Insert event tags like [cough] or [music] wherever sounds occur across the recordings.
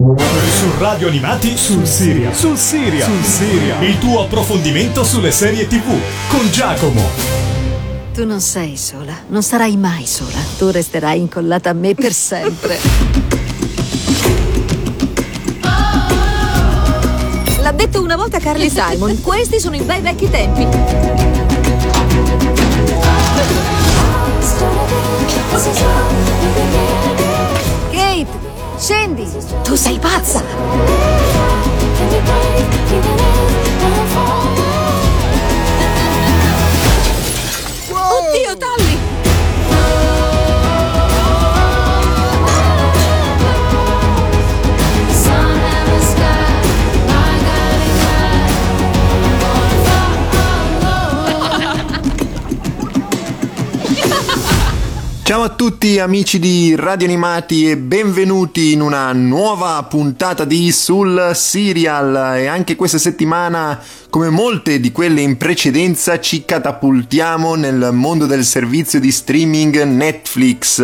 Su Radio Animati sul Siria. Sul Siria. Sul Siria. Il tuo approfondimento sulle serie TV con Giacomo. Tu non sei sola, non sarai mai sola. Tu resterai incollata a me per sempre. L'ha detto una volta Carly Simon, questi sono i bei vecchi tempi. Scendi! Tu sei pazza! Ciao a tutti amici di Radio Animati e benvenuti in una nuova puntata di Sul Serial e anche questa settimana come molte di quelle in precedenza ci catapultiamo nel mondo del servizio di streaming Netflix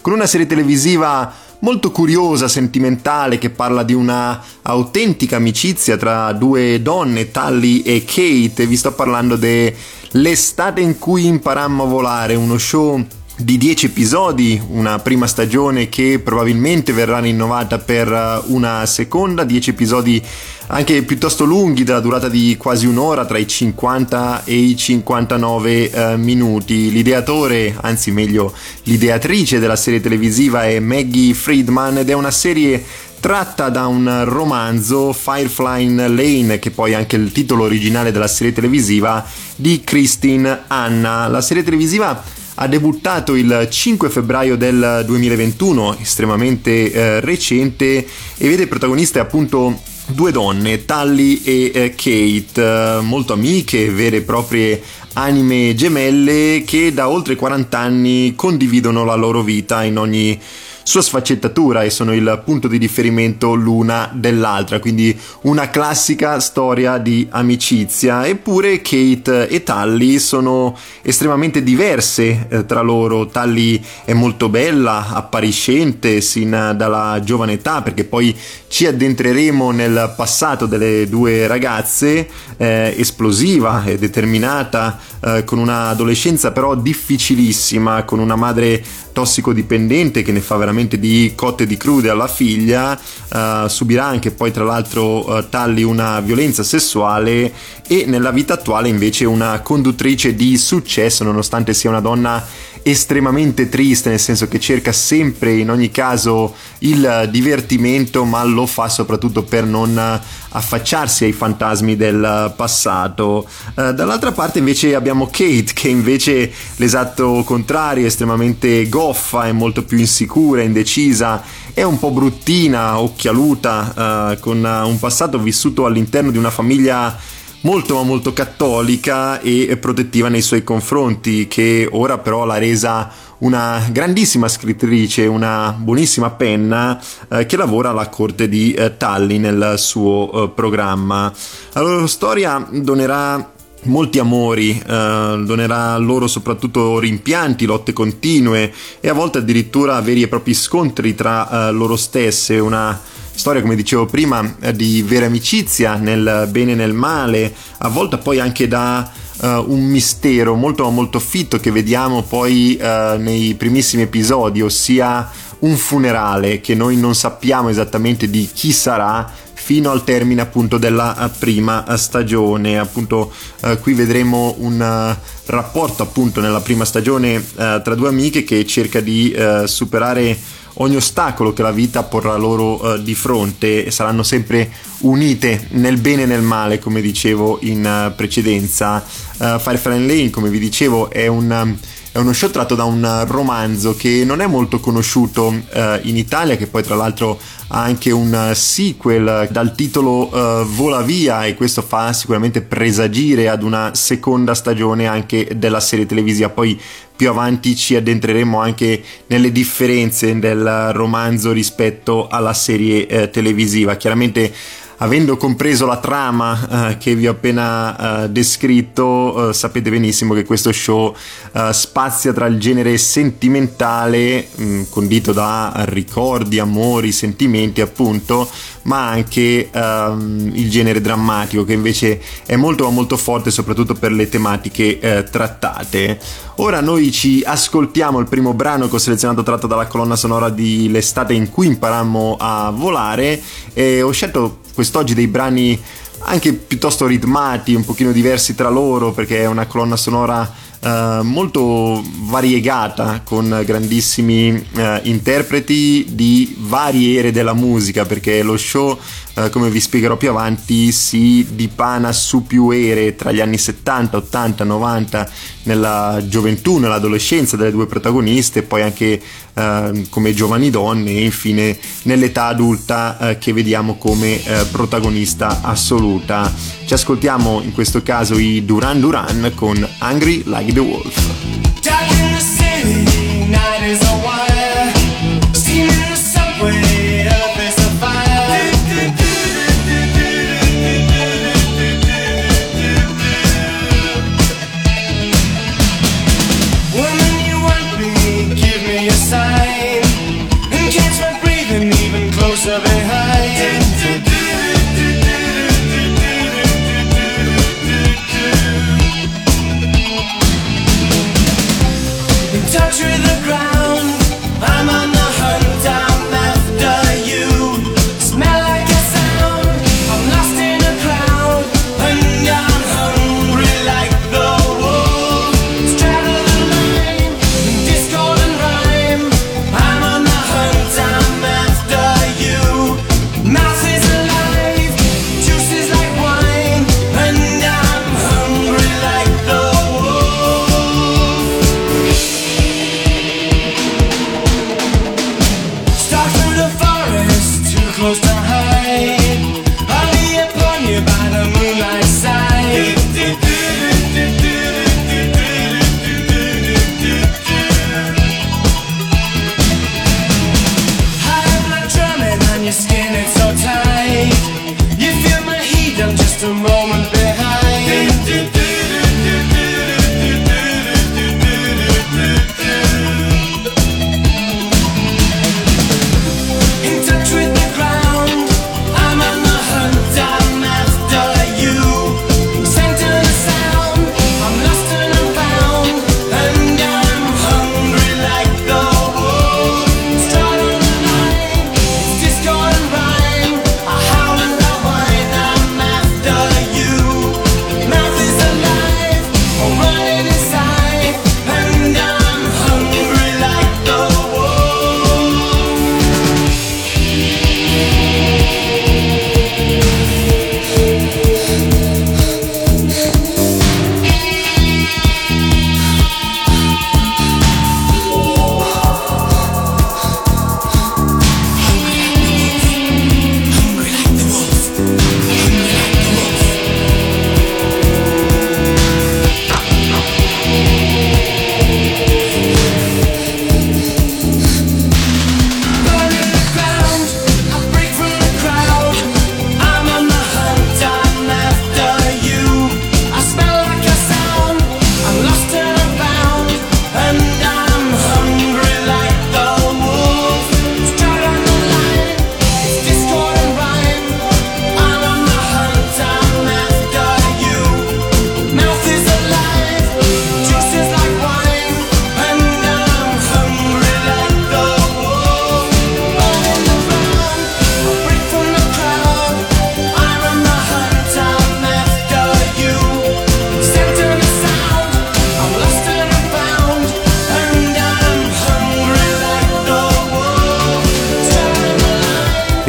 con una serie televisiva molto curiosa, sentimentale, che parla di una autentica amicizia tra due donne, Tally e Kate. Vi sto parlando dell'estate in cui imparammo a volare, uno show di 10 episodi, una prima stagione che probabilmente verrà rinnovata per eh, una seconda, 10 episodi anche piuttosto lunghi della durata di quasi un'ora tra i 50 e i 59 eh, minuti. L'ideatore, anzi meglio l'ideatrice della serie televisiva è Maggie Friedman ed è una serie tratta da un romanzo Firefly Lane, che poi è anche il titolo originale della serie televisiva di Christine Anna. La serie televisiva ha debuttato il 5 febbraio del 2021, estremamente eh, recente, e vede protagoniste appunto due donne, Tally e eh, Kate, eh, molto amiche, vere e proprie anime gemelle che da oltre 40 anni condividono la loro vita in ogni sua sfaccettatura e sono il punto di riferimento l'una dell'altra, quindi una classica storia di amicizia. Eppure Kate e Tally sono estremamente diverse eh, tra loro. Tally è molto bella, appariscente sin dalla giovane età, perché poi ci addentreremo nel passato delle due ragazze, eh, esplosiva e determinata, eh, con un'adolescenza però difficilissima, con una madre tossicodipendente che ne fa veramente di cotte e di crude alla figlia, uh, subirà anche poi tra l'altro uh, Tally una violenza sessuale e nella vita attuale invece una conduttrice di successo nonostante sia una donna estremamente triste, nel senso che cerca sempre in ogni caso il divertimento, ma lo fa soprattutto per non affacciarsi ai fantasmi del passato. Uh, dall'altra parte invece abbiamo Kate, che invece l'esatto contrario, estremamente goffa, è molto più insicura, indecisa, è un po' bruttina, occhialuta, uh, con un passato vissuto all'interno di una famiglia molto ma molto cattolica e protettiva nei suoi confronti, che ora però l'ha resa una grandissima scrittrice, una buonissima penna eh, che lavora alla corte di eh, Tallinn nel suo eh, programma. La loro storia donerà molti amori, eh, donerà loro soprattutto rimpianti, lotte continue e a volte addirittura veri e propri scontri tra eh, loro stesse, una storia, come dicevo prima, eh, di vera amicizia nel bene e nel male, a volte poi anche da uh, un mistero molto molto fitto che vediamo poi uh, nei primissimi episodi, ossia un funerale che noi non sappiamo esattamente di chi sarà fino al termine appunto della prima stagione appunto uh, qui vedremo un uh, rapporto appunto nella prima stagione uh, tra due amiche che cerca di superare ogni ostacolo che la vita porrà loro di fronte e saranno sempre unite nel bene e nel male, come dicevo in precedenza. Uh, Firefly Lane, come vi dicevo, è un è uno show tratto da un romanzo che non è molto conosciuto uh, in Italia, che poi tra l'altro ha anche un sequel dal titolo uh, Vola via e questo fa sicuramente presagire ad una seconda stagione anche della serie televisiva. Poi più avanti ci addentreremo anche nelle differenze del romanzo rispetto alla serie eh, televisiva. Chiaramente avendo compreso la trama uh, che vi ho appena uh, descritto, uh, sapete benissimo che questo show spazia tra il genere sentimentale, mh, mm, condito da ricordi, amori, sentimenti appunto, ma anche um, il genere drammatico che invece è molto molto forte soprattutto per le tematiche eh, trattate. Ora noi ci ascoltiamo il primo brano che ho selezionato tratto dalla colonna sonora di L'estate in cui imparammo a volare e ho scelto quest'oggi dei brani anche piuttosto ritmati, un pochino diversi tra loro perché è una colonna sonora Uh, molto variegata con grandissimi uh, interpreti di varie ere della musica perché lo show uh, come vi spiegherò più avanti si dipana su più ere tra gli anni 70, 80, 90 nella gioventù, nell'adolescenza delle due protagoniste, poi anche come giovani donne e infine nell'età adulta che vediamo come protagonista assoluta. Ci ascoltiamo in questo caso i Duran Duran con Angry Like the Wolf.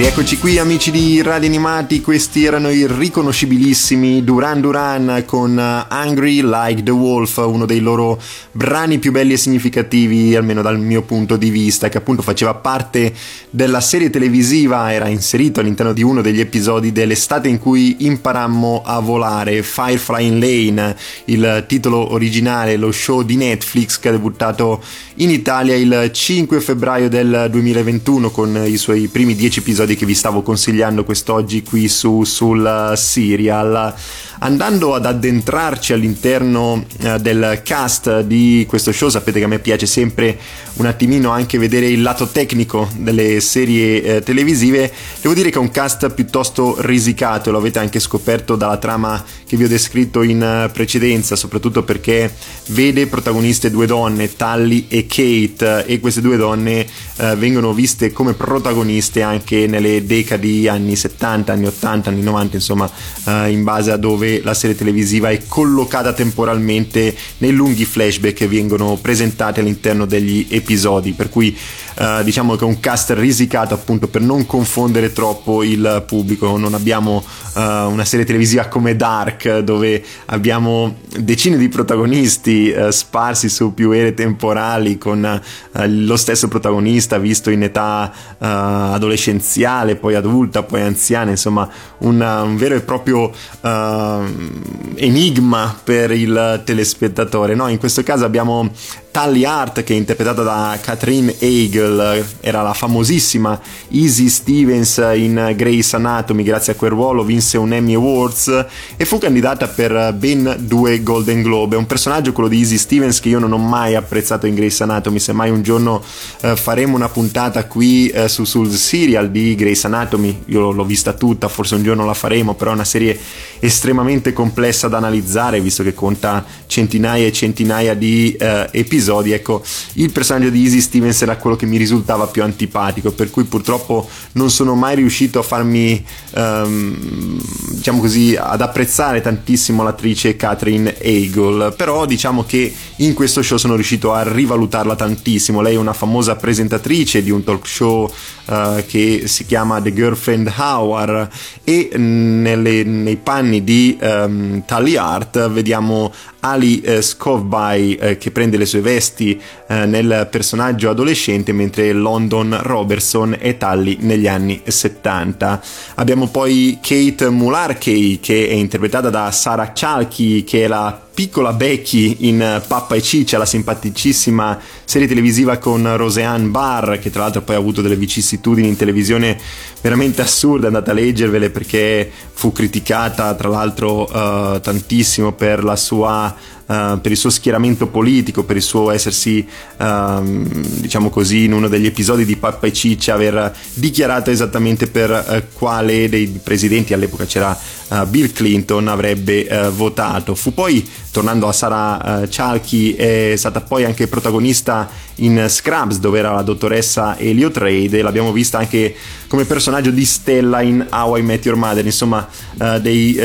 Eccoci qui amici di Radio Animati, questi erano i riconoscibilissimi Duran Duran con Angry Like the Wolf, uno dei loro brani più belli e significativi, almeno dal mio punto di vista, che appunto faceva parte della serie televisiva, era inserito all'interno di uno degli episodi dell'estate in cui imparammo a volare, Firefly in Lane, il titolo originale, lo show di Netflix che ha debuttato in Italia il 5 febbraio del 2021 con i suoi primi 10 episodi episodi che vi stavo consigliando quest'oggi qui su, sul serial andando ad addentrarci all'interno eh, del cast di questo show, sapete che a me piace sempre un attimino anche vedere il lato tecnico delle serie eh, televisive, devo dire che è un cast piuttosto risicato, lo avete anche scoperto dalla trama che vi ho descritto in eh, precedenza, soprattutto perché vede protagoniste due donne, Tally e Kate, e queste due donne vengono viste come protagoniste anche nelle decadi anni 70, anni 80, anni 90, insomma, in base a dove dove la serie televisiva è collocata temporalmente nei lunghi flashback che vengono presentati all'interno degli episodi, per cui eh, diciamo che è un cast risicato appunto per non confondere troppo il pubblico, non abbiamo uh, una serie televisiva come Dark dove abbiamo decine di protagonisti uh, sparsi su più ere temporali con lo stesso protagonista visto in età adolescenziale, poi adulta, poi anziana, insomma un, un vero e proprio enigma per il telespettatore. No, in questo caso abbiamo Tally Hart che è interpretata da Catherine Hagel era la famosissima Easy Stevens in Grey's Anatomy grazie a quel ruolo vinse un Emmy Awards e fu candidata per ben due Golden Globe. È un personaggio quello di Easy Stevens che io non ho mai apprezzato in Grey's Anatomy. Se mai un giorno eh, faremo una puntata qui eh, su, sul serial di Grey's Anatomy io l'ho vista tutta forse un giorno la faremo però è una serie estremamente complessa da analizzare visto che conta centinaia e centinaia di eh, episodi ecco il personaggio di Easy Stevens era quello che mi risultava più antipatico per cui purtroppo non sono mai riuscito a farmi um, diciamo così ad apprezzare tantissimo l'attrice Catherine Hagel. Però diciamo che in questo show sono riuscito a rivalutarla tantissimo. Lei è una famosa presentatrice di un talk show uh, che si chiama The Girlfriend Hour e nelle, nei panni di um, Tally Hart vediamo Ali eh, Scovby eh, che prende le sue vesti eh, nel personaggio adolescente mentre London Robertson è Tally negli anni 70. Abbiamo poi Kate Mularkey che è interpretata da Sarah Chalky che è la piccola Becky in Pappa e Ciccia, la simpaticissima serie televisiva con Roseanne Barr, che tra l'altro poi ha avuto delle vicissitudini in televisione veramente assurde, andate a leggervele perché fu criticata tra l'altro uh, tantissimo per la sua uh, per il suo schieramento politico, per il suo essersi, uh, diciamo così, in uno degli episodi di Pappa e Ciccia, aver dichiarato esattamente per uh, quale dei presidenti, all'epoca c'era eh, Bill Clinton, avrebbe votato. Fu poi, tornando a Sara uh, Chalky, è stata poi anche protagonista in Scrubs, dove era la dottoressa Elliot Reid, e l'abbiamo vista anche come personaggio di Stella in How I Met Your Mother, insomma, dei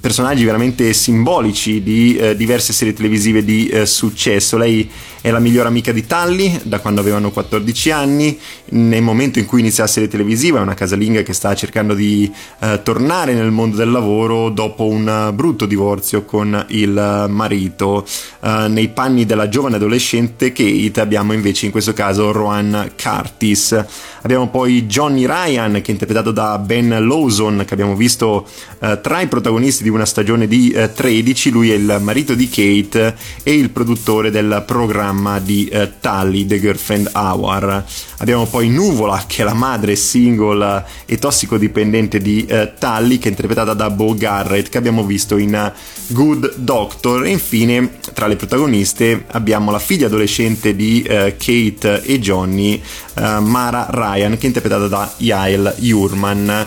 personaggi veramente simbolici di diverse serie serie televisive di eh, successo. Lei è la migliore amica di Tully da quando avevano 14 anni. Nel momento in cui inizia la serie televisiva è una casalinga che sta cercando di eh, tornare nel mondo del lavoro dopo un brutto divorzio con il marito. Eh, nei panni della giovane adolescente Kate abbiamo invece in questo caso Rowan Curtis. Abbiamo poi Johnny Ryan che è interpretato da Ben Lawson che abbiamo visto eh, tra i protagonisti di una stagione di 13. Eh, Lui è il marito di Kate e il produttore del programma programma di eh, Tally, The Girlfriend Hour. Abbiamo poi Nuvola, che è la madre single e tossicodipendente di eh, Tally, che è interpretata da Bo Garrett, che abbiamo visto in uh, Good Doctor. E infine, tra le protagoniste, abbiamo la figlia adolescente di eh, Kate e Johnny, eh, Mara Ryan, che è interpretata da Yael Jurman.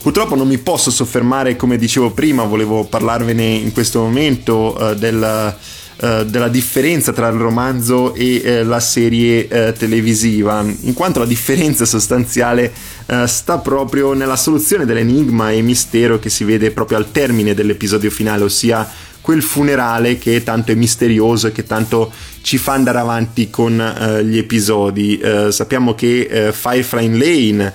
Purtroppo non mi posso soffermare, come dicevo prima, volevo parlarvene in questo momento uh, del eh, della differenza tra il romanzo e eh, la serie eh, televisiva, in quanto la differenza sostanziale eh, sta proprio nella soluzione dell'enigma e mistero che si vede proprio al termine dell'episodio finale, ossia quel funerale che tanto è misterioso e che tanto ci fa andare avanti con uh, gli episodi. Uh, sappiamo che uh, Firefly Lane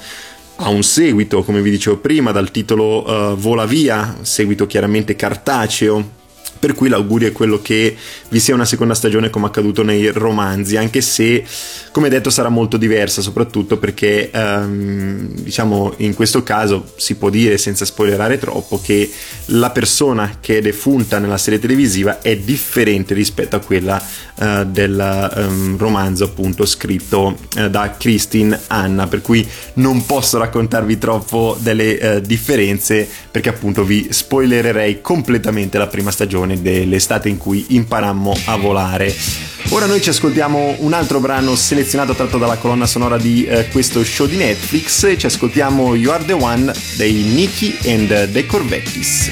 ha un seguito, come vi dicevo prima, dal titolo Vola via, seguito chiaramente cartaceo Per cui l'augurio è quello che vi sia una seconda stagione come accaduto nei romanzi, anche se, come detto, sarà molto diversa, soprattutto perché, ehm, diciamo, in questo caso si può dire, senza spoilerare troppo, che la persona che è defunta nella serie televisiva è differente rispetto a quella eh, del ehm, romanzo, appunto, scritto eh, da Christine Anna, per cui non posso raccontarvi troppo delle eh, differenze, perché appunto vi spoilererei completamente la prima stagione dell'estate in cui imparammo a volare. Ora noi ci ascoltiamo un altro brano selezionato tratto dalla colonna sonora di eh, questo show di Netflix ci ascoltiamo You Are The One dei Nicky and the Corvettis.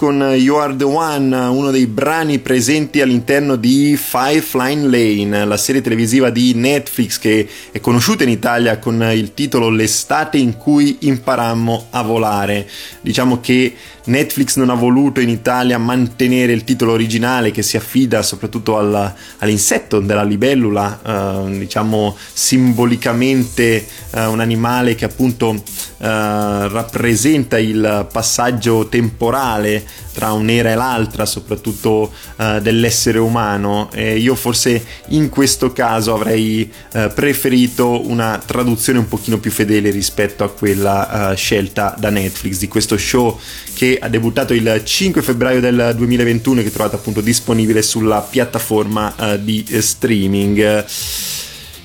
Con You Are the One, uno dei brani presenti all'interno di Five Flying Lane, la serie televisiva di Netflix che è conosciuta in Italia con il titolo L'estate in cui imparammo a volare. Diciamo che Netflix non ha voluto in Italia mantenere il titolo originale che si affida soprattutto al- all'insetto della libellula, eh, diciamo simbolicamente eh, un animale che appunto rappresenta il passaggio temporale tra un'era e l'altra, soprattutto eh, dell'essere umano. E io forse in questo caso avrei eh, preferito una traduzione un pochino più fedele rispetto a quella eh, scelta da Netflix di questo show che ha debuttato il 5 febbraio del 2021 e che trovate appunto disponibile sulla piattaforma eh, di eh, streaming.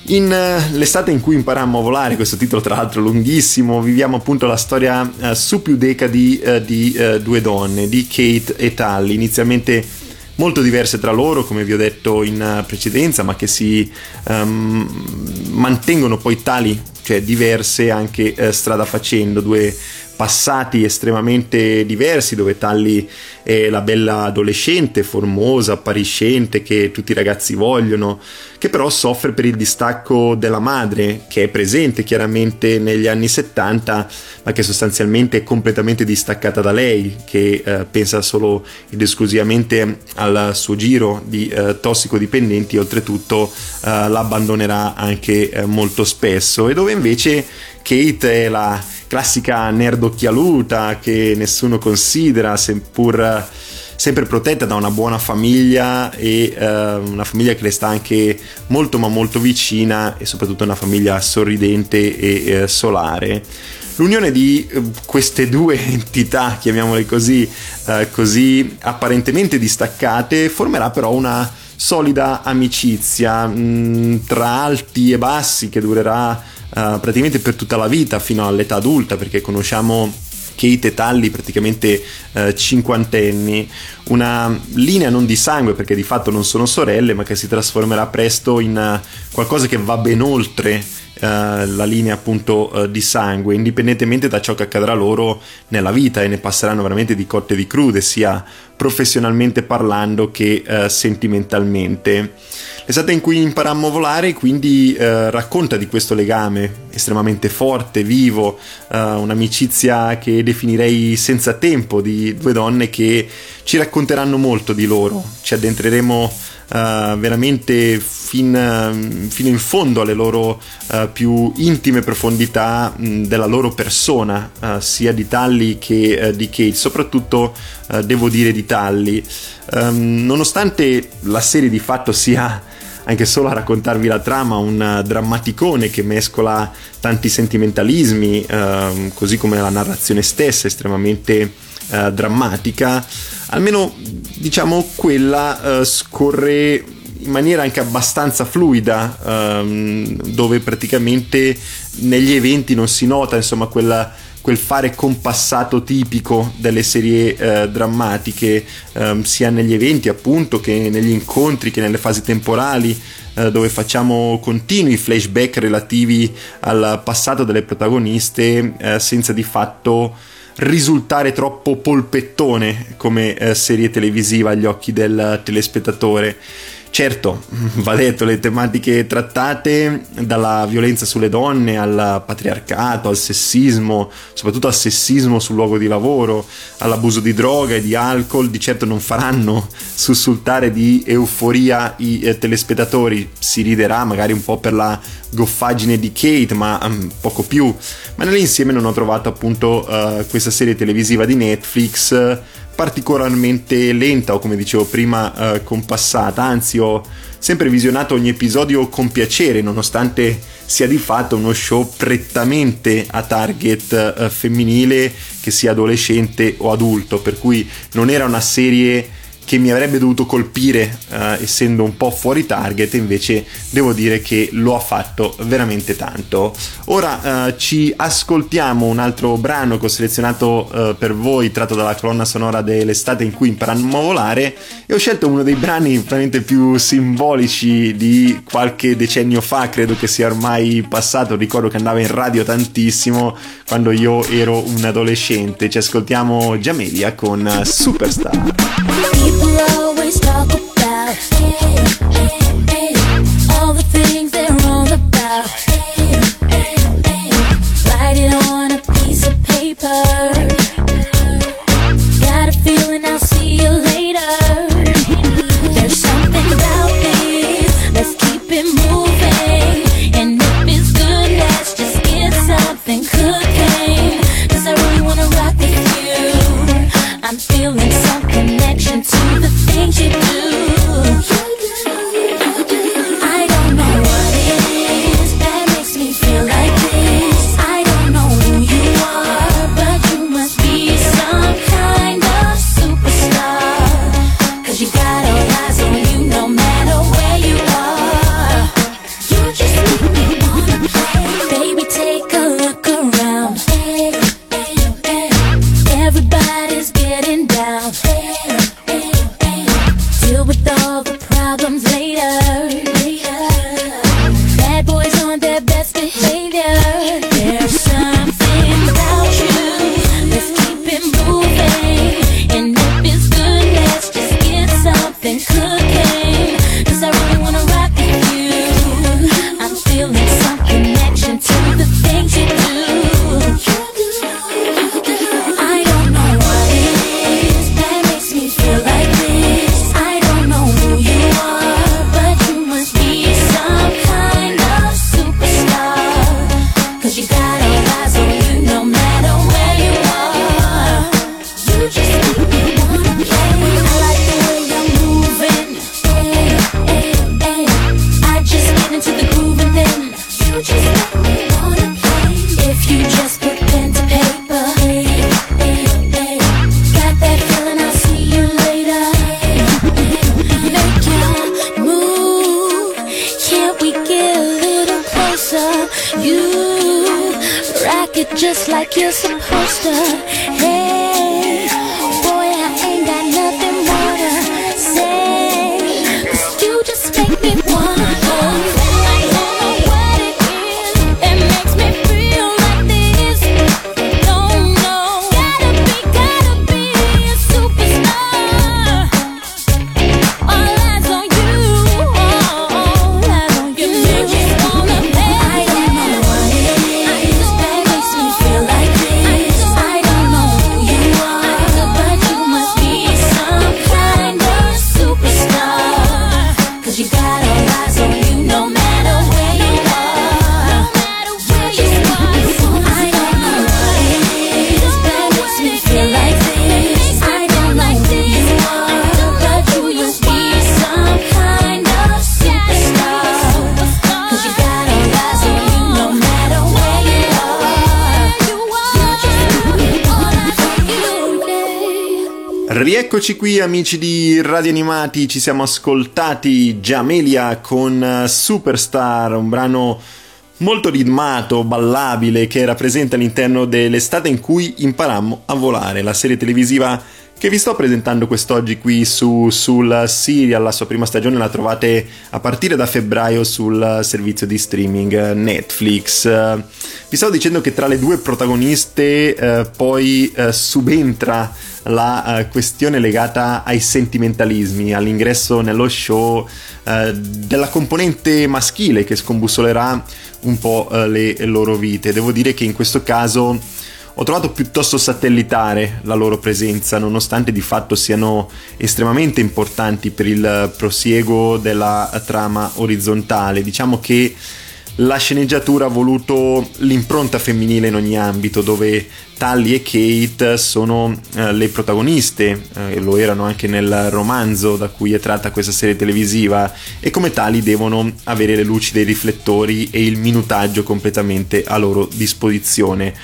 In eh, l'estate in cui imparammo a volare, questo titolo tra l'altro lunghissimo, viviamo appunto la storia eh, su più decadi eh, di due donne, di Kate e Tully, inizialmente molto diverse tra loro, come vi ho detto in precedenza, ma che si ehm, mantengono poi tali, cioè diverse anche strada facendo, due passati estremamente diversi dove Tully è la bella adolescente, formosa, appariscente che tutti i ragazzi vogliono, che però soffre per il distacco della madre che è presente chiaramente negli anni 70 ma che sostanzialmente è completamente distaccata da lei, che eh, pensa solo ed esclusivamente al suo giro di eh, tossicodipendenti e oltretutto eh, la abbandonerà anche eh, molto spesso. E dove invece Kate è la classica nerd occhialuta che nessuno considera, seppur sempre protetta da una buona famiglia e eh, una famiglia che le sta anche molto ma molto vicina e soprattutto una famiglia sorridente e eh, solare. L'unione di eh, queste due [laughs] entità, chiamiamole così, eh, così apparentemente distaccate, formerà però una solida amicizia mh, tra alti e bassi che durerà praticamente per tutta la vita fino all'età adulta perché conosciamo Kate e Tully praticamente uh, cinquantenni una linea non di sangue perché di fatto non sono sorelle ma che si trasformerà presto in uh, qualcosa che va ben oltre la linea appunto di sangue, indipendentemente da ciò che accadrà loro nella vita e ne passeranno veramente di cotte e di crude, sia professionalmente parlando che sentimentalmente. L'estate in cui imparammo a volare quindi eh, racconta di questo legame estremamente forte, vivo, eh, un'amicizia che definirei senza tempo di due donne che ci racconteranno molto di loro, ci addentreremo uh, veramente fin, uh, fino in fondo alle loro uh, più intime profondità mh, della loro persona, sia di Tally che di Kate, soprattutto devo dire di Tally. Um, nonostante la serie di fatto sia anche solo a raccontarvi la trama, un drammaticone che mescola tanti sentimentalismi, uh, così come la narrazione stessa, estremamente uh, drammatica, almeno diciamo quella uh, scorre in maniera anche abbastanza fluida, um, dove praticamente negli eventi non si nota insomma quella quel fare compassato tipico delle serie eh, drammatiche, ehm, sia negli eventi appunto che negli incontri che nelle fasi temporali, eh, dove facciamo continui flashback relativi al passato delle protagoniste eh, senza di fatto risultare troppo polpettone come eh, serie televisiva agli occhi del telespettatore. Certo, [laughs] va detto, le tematiche trattate, dalla violenza sulle donne al patriarcato, al sessismo, soprattutto al sessismo sul luogo di lavoro, all'abuso di droga e di alcol, di certo non faranno [laughs] sussultare di euforia i eh, telespettatori, si riderà magari un po' per la goffaggine di Kate, ma um, poco più. Ma nell'insieme non ho trovato appunto uh, questa serie televisiva di Netflix particolarmente lenta o come dicevo prima eh, compassata, anzi ho sempre visionato ogni episodio con piacere nonostante sia di fatto uno show prettamente a target eh, femminile che sia adolescente o adulto, per cui non era una serie che mi avrebbe dovuto colpire uh, essendo un po' fuori target, invece devo dire che lo ha fatto veramente tanto. Ora uh, ci ascoltiamo un altro brano che ho selezionato uh, per voi, tratto dalla colonna sonora dell'estate in cui imparammo a volare e ho scelto uno dei brani veramente più simbolici di qualche decennio fa, credo che sia ormai passato, ricordo che andava in radio tantissimo quando io ero un adolescente. Ci ascoltiamo Jamelia con Superstar. People always talk about Rieccoci qui amici di Radio Animati, ci siamo ascoltati Giamelia con eh, Superstar, un brano molto ritmato, ballabile che era presente all'interno dell'estate in cui imparammo a volare, la serie televisiva che vi sto presentando quest'oggi qui su, sul serial, la sua prima stagione la trovate a partire da febbraio sul servizio di streaming Netflix. Vi stavo dicendo che tra le due protagoniste eh, poi eh, subentra la eh, questione legata ai sentimentalismi, all'ingresso nello show eh, della componente maschile che scombussolerà un po' eh, le loro vite. Devo dire che in questo caso ho trovato piuttosto satellitare la loro presenza, nonostante di fatto siano estremamente importanti per il prosieguo della trama orizzontale. Diciamo che la sceneggiatura ha voluto l'impronta femminile in ogni ambito, dove Tally e Kate sono eh, le protagoniste, eh, lo erano anche nel romanzo da cui è tratta questa serie televisiva, e come tali devono avere le luci dei riflettori e il minutaggio completamente a loro disposizione.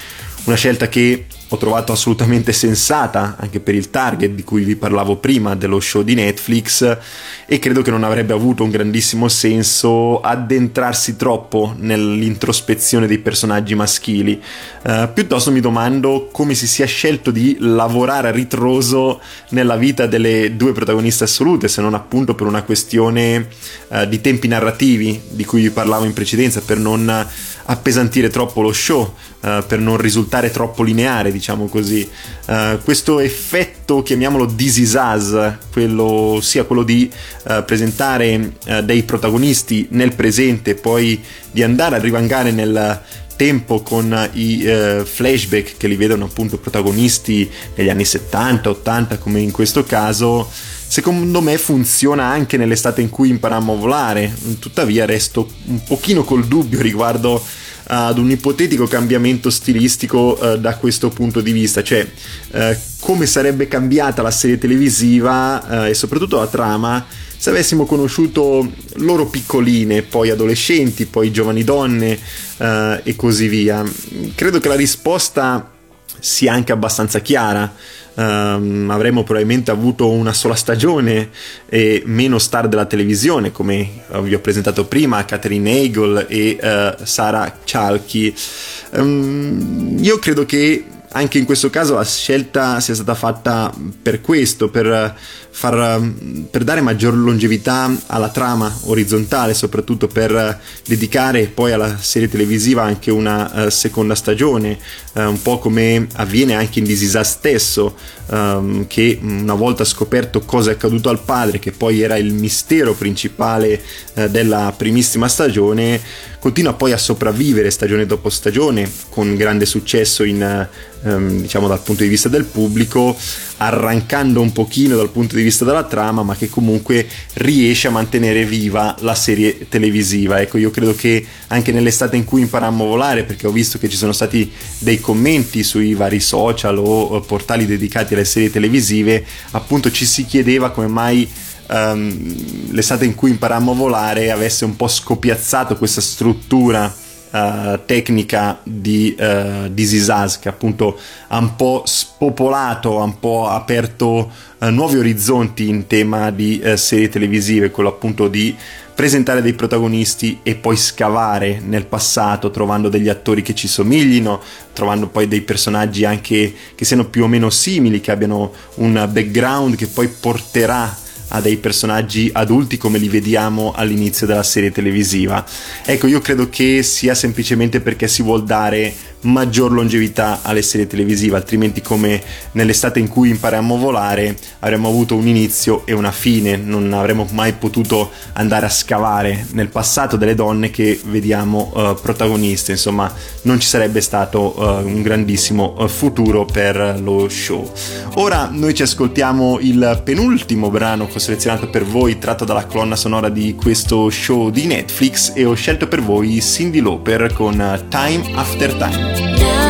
Una scelta che ho trovato assolutamente sensata anche per il target di cui vi parlavo prima dello show di Netflix e credo che non avrebbe avuto un grandissimo senso addentrarsi troppo nell'introspezione dei personaggi maschili. Eh, piuttosto mi domando come si sia scelto di lavorare a ritroso nella vita delle due protagoniste assolute, se non appunto per una questione eh, di tempi narrativi di cui vi parlavo in precedenza, per non appesantire troppo lo show, eh, per non risultare troppo lineare, diciamo così. Eh, questo effetto, chiamiamolo This Is Us, quello, sia quello di eh, presentare dei protagonisti nel presente, poi di andare a rivangare nel tempo con i flashback che li vedono appunto protagonisti negli anni 70, 80 come in questo caso secondo me funziona anche nell'estate in cui imparammo a volare tuttavia resto un pochino col dubbio riguardo ad un ipotetico cambiamento stilistico eh, da questo punto di vista, cioè eh, come sarebbe cambiata la serie televisiva eh, e soprattutto la trama se avessimo conosciuto loro piccoline, poi adolescenti, poi giovani donne eh, e così via. Credo che la risposta sia anche abbastanza chiara. Um, avremmo probabilmente avuto una sola stagione e meno star della televisione come vi ho presentato prima Catherine Hagel e uh, Sara Chalky. Um, io credo che anche in questo caso la scelta sia stata fatta per questo, per, far, per dare maggior longevità alla trama orizzontale, soprattutto per dedicare poi alla serie televisiva anche una uh, seconda stagione, uh, un po' come avviene anche in Disisa stesso, um, che una volta scoperto cosa è accaduto al padre, che poi era il mistero principale uh, della primissima stagione, continua poi a sopravvivere stagione dopo stagione con grande successo in, um, diciamo dal punto di vista del pubblico arrancando un pochino dal punto di vista della trama ma che comunque riesce a mantenere viva la serie televisiva. Ecco io credo che anche nell'estate in cui imparammo a volare perché ho visto che ci sono stati dei commenti sui vari social o portali dedicati alle serie televisive appunto ci si chiedeva come mai um, l'estate in cui imparammo a volare avesse un po' scopiazzato questa struttura uh, tecnica di uh, This Is Us, che appunto ha un po' spopolato, ha un po' aperto uh, nuovi orizzonti in tema di uh, serie televisive, quello appunto di presentare dei protagonisti e poi scavare nel passato trovando degli attori che ci somiglino, trovando poi dei personaggi anche che siano più o meno simili, che abbiano un background che poi porterà a dei personaggi adulti come li vediamo all'inizio della serie televisiva. Ecco, io credo che sia semplicemente perché si vuol dare maggior longevità alle serie televisive, altrimenti come nell'estate in cui impariamo a volare avremmo avuto un inizio e una fine, non avremmo mai potuto andare a scavare nel passato delle donne che vediamo uh, protagoniste, insomma non ci sarebbe stato uh, un grandissimo uh, futuro per lo show. Ora noi ci ascoltiamo il penultimo brano ho selezionato per voi tratto dalla colonna sonora di questo show di Netflix e ho scelto per voi Cindy Lauper con Time After Time.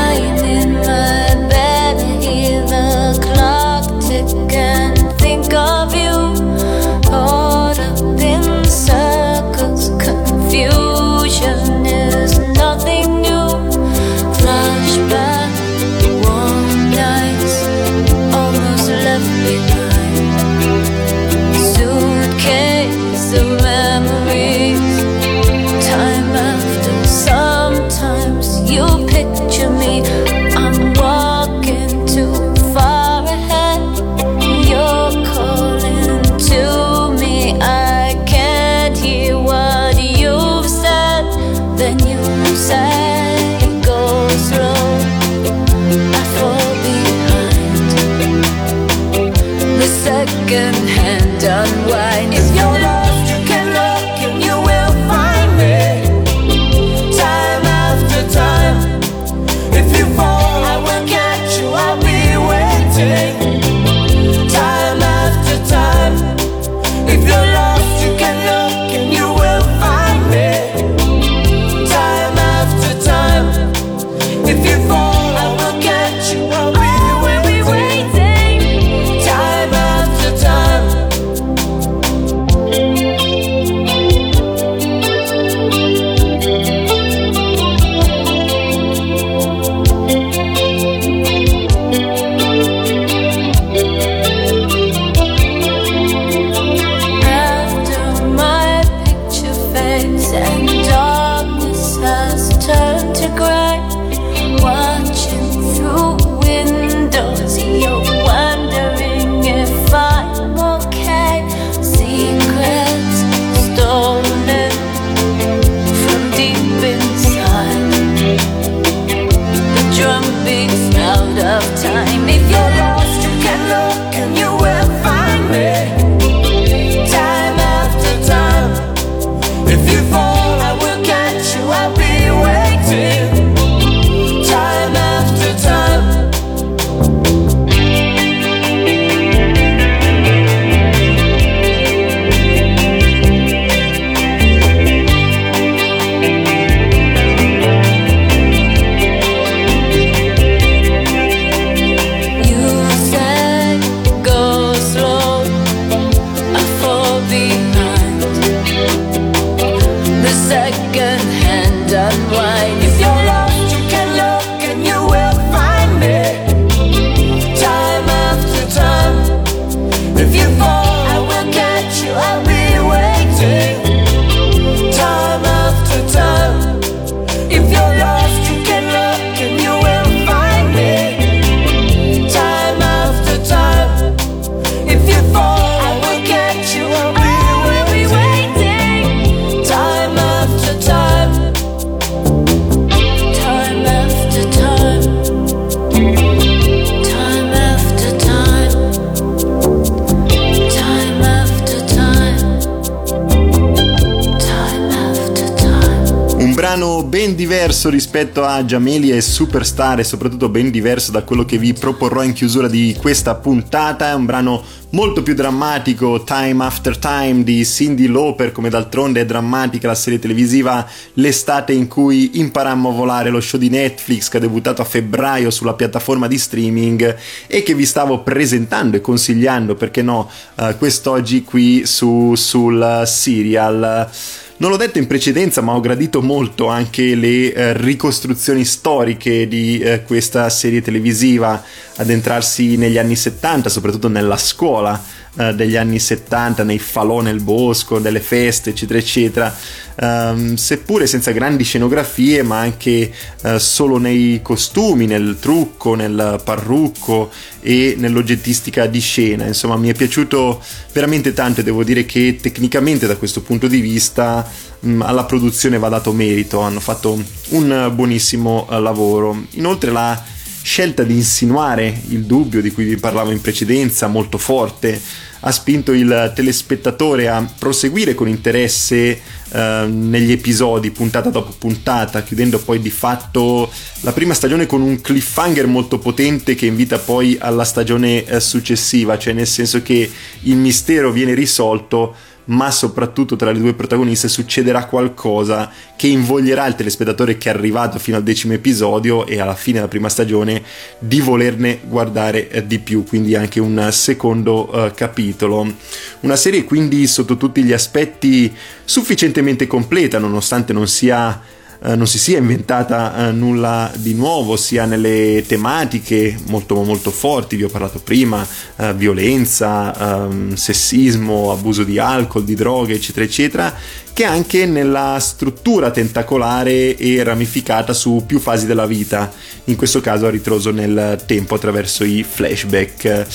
Diverso rispetto a Jamelia e Superstar e soprattutto ben diverso da quello che vi proporrò in chiusura di questa puntata. È un brano molto più drammatico, Time After Time di Cindy Lauper, come d'altronde è drammatica la serie televisiva L'estate in cui imparammo a volare, lo show di Netflix che ha debuttato a febbraio sulla piattaforma di streaming e che vi stavo presentando e consigliando, perché no, eh, quest'oggi qui su, sul serial. Non l'ho detto in precedenza, ma ho gradito molto anche le eh, ricostruzioni storiche di eh, questa serie televisiva, addentrarsi negli anni 70, soprattutto nella scuola eh, degli anni 70, nei falò nel bosco, delle feste, eccetera, eccetera. Ehm, seppure senza grandi scenografie, ma anche eh, solo nei costumi, nel trucco, nel parrucco e nell'oggettistica di scena. Insomma, mi è piaciuto veramente tanto e devo dire che tecnicamente da questo punto di vista mh, alla produzione va dato merito, hanno fatto un buonissimo eh, lavoro. Inoltre la scelta di insinuare il dubbio di cui vi parlavo in precedenza, molto forte, ha spinto il telespettatore a proseguire con interesse eh, negli episodi, puntata dopo puntata, chiudendo poi di fatto la prima stagione con un cliffhanger molto potente che invita poi alla stagione eh, successiva, cioè nel senso che il mistero viene risolto ma soprattutto tra le due protagoniste succederà qualcosa che invoglierà il telespettatore che è arrivato fino al decimo episodio e alla fine della prima stagione di volerne guardare eh, di più, quindi anche un secondo eh, capitolo. Una serie quindi sotto tutti gli aspetti sufficientemente completa, nonostante non sia eh, non si sia inventata eh, nulla di nuovo, sia nelle tematiche molto molto forti, vi ho parlato prima, eh, violenza, ehm, sessismo, abuso di alcol, di droghe, eccetera, eccetera, che anche nella struttura tentacolare e ramificata su più fasi della vita, in questo caso a ritroso nel tempo attraverso i flashback.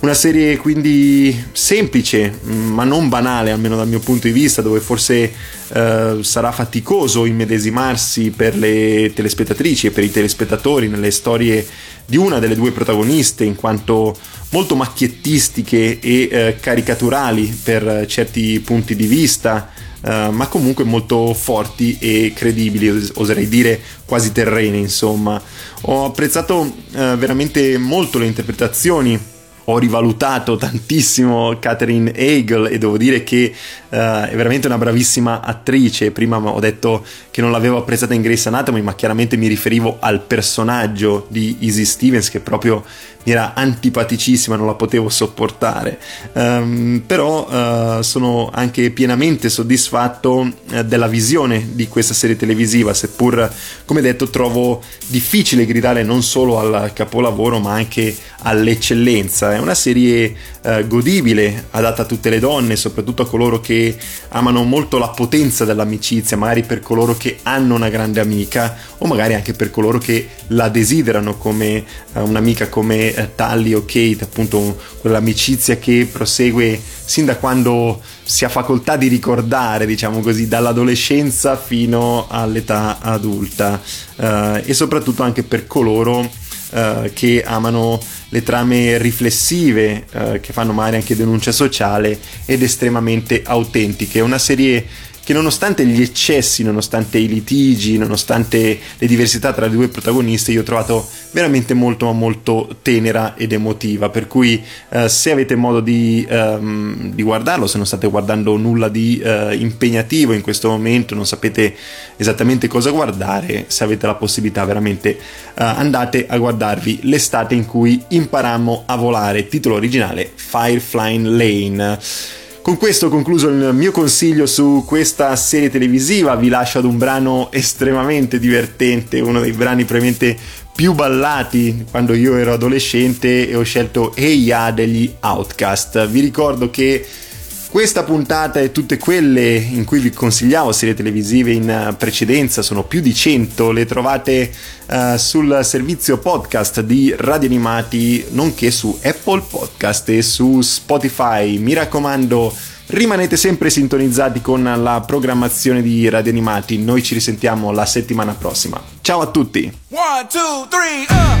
Una serie quindi semplice, mm, ma non banale, almeno dal mio punto di vista, dove forse eh, sarà faticoso immedesimarsi per le telespettatrici e per i telespettatori nelle storie di una delle due protagoniste, in quanto molto macchiettistiche e eh, caricaturali per certi punti di vista, eh, ma comunque molto forti e credibili, os- oserei dire quasi terrene, insomma. Ho apprezzato eh, veramente molto le interpretazioni ho rivalutato tantissimo Catherine Hagel e devo dire che uh, è veramente una bravissima attrice. Prima ho detto che non l'avevo apprezzata in Grace Anatomy, ma chiaramente mi riferivo al personaggio di Izzy Stevens che proprio mi era antipaticissima, non la potevo sopportare. Um, però uh, sono anche pienamente soddisfatto uh, della visione di questa serie televisiva, seppur, come detto, trovo difficile gridare non solo al capolavoro, ma anche all'eccellenza. È una serie uh, godibile, adatta a tutte le donne, soprattutto a coloro che amano molto la potenza dell'amicizia, magari per coloro che hanno una grande amica o magari anche per coloro che la desiderano come un'amica come eh, Tally o Kate, appunto quell'amicizia che prosegue sin da quando si ha facoltà di ricordare, diciamo così, dall'adolescenza fino all'età adulta eh, e soprattutto anche per coloro eh, che amano le trame riflessive, eh, che fanno magari anche denuncia sociale ed estremamente autentiche. Una serie che nonostante gli eccessi, nonostante i litigi, nonostante le diversità tra le due protagoniste, io ho trovato veramente molto ma molto tenera ed emotiva, per cui eh, se avete modo di, ehm, di, guardarlo, se non state guardando nulla di eh, impegnativo in questo momento, non sapete esattamente cosa guardare, se avete la possibilità veramente eh, andate a guardarvi l'estate in cui imparammo a volare, titolo originale Firefly Lane. Con questo ho concluso il mio consiglio su questa serie televisiva, vi lascio ad un brano estremamente divertente, uno dei brani probabilmente più ballati quando io ero adolescente e ho scelto Ya degli Outcast. Vi ricordo che questa puntata e tutte quelle in cui vi consigliavo serie televisive in precedenza, sono più di 100, le trovate uh, sul servizio podcast di Radio Animati, nonché su Apple Podcast e su Spotify. Mi raccomando, rimanete sempre sintonizzati con la programmazione di Radio Animati. Noi ci risentiamo la settimana prossima. Ciao a tutti! One, two, three, uh.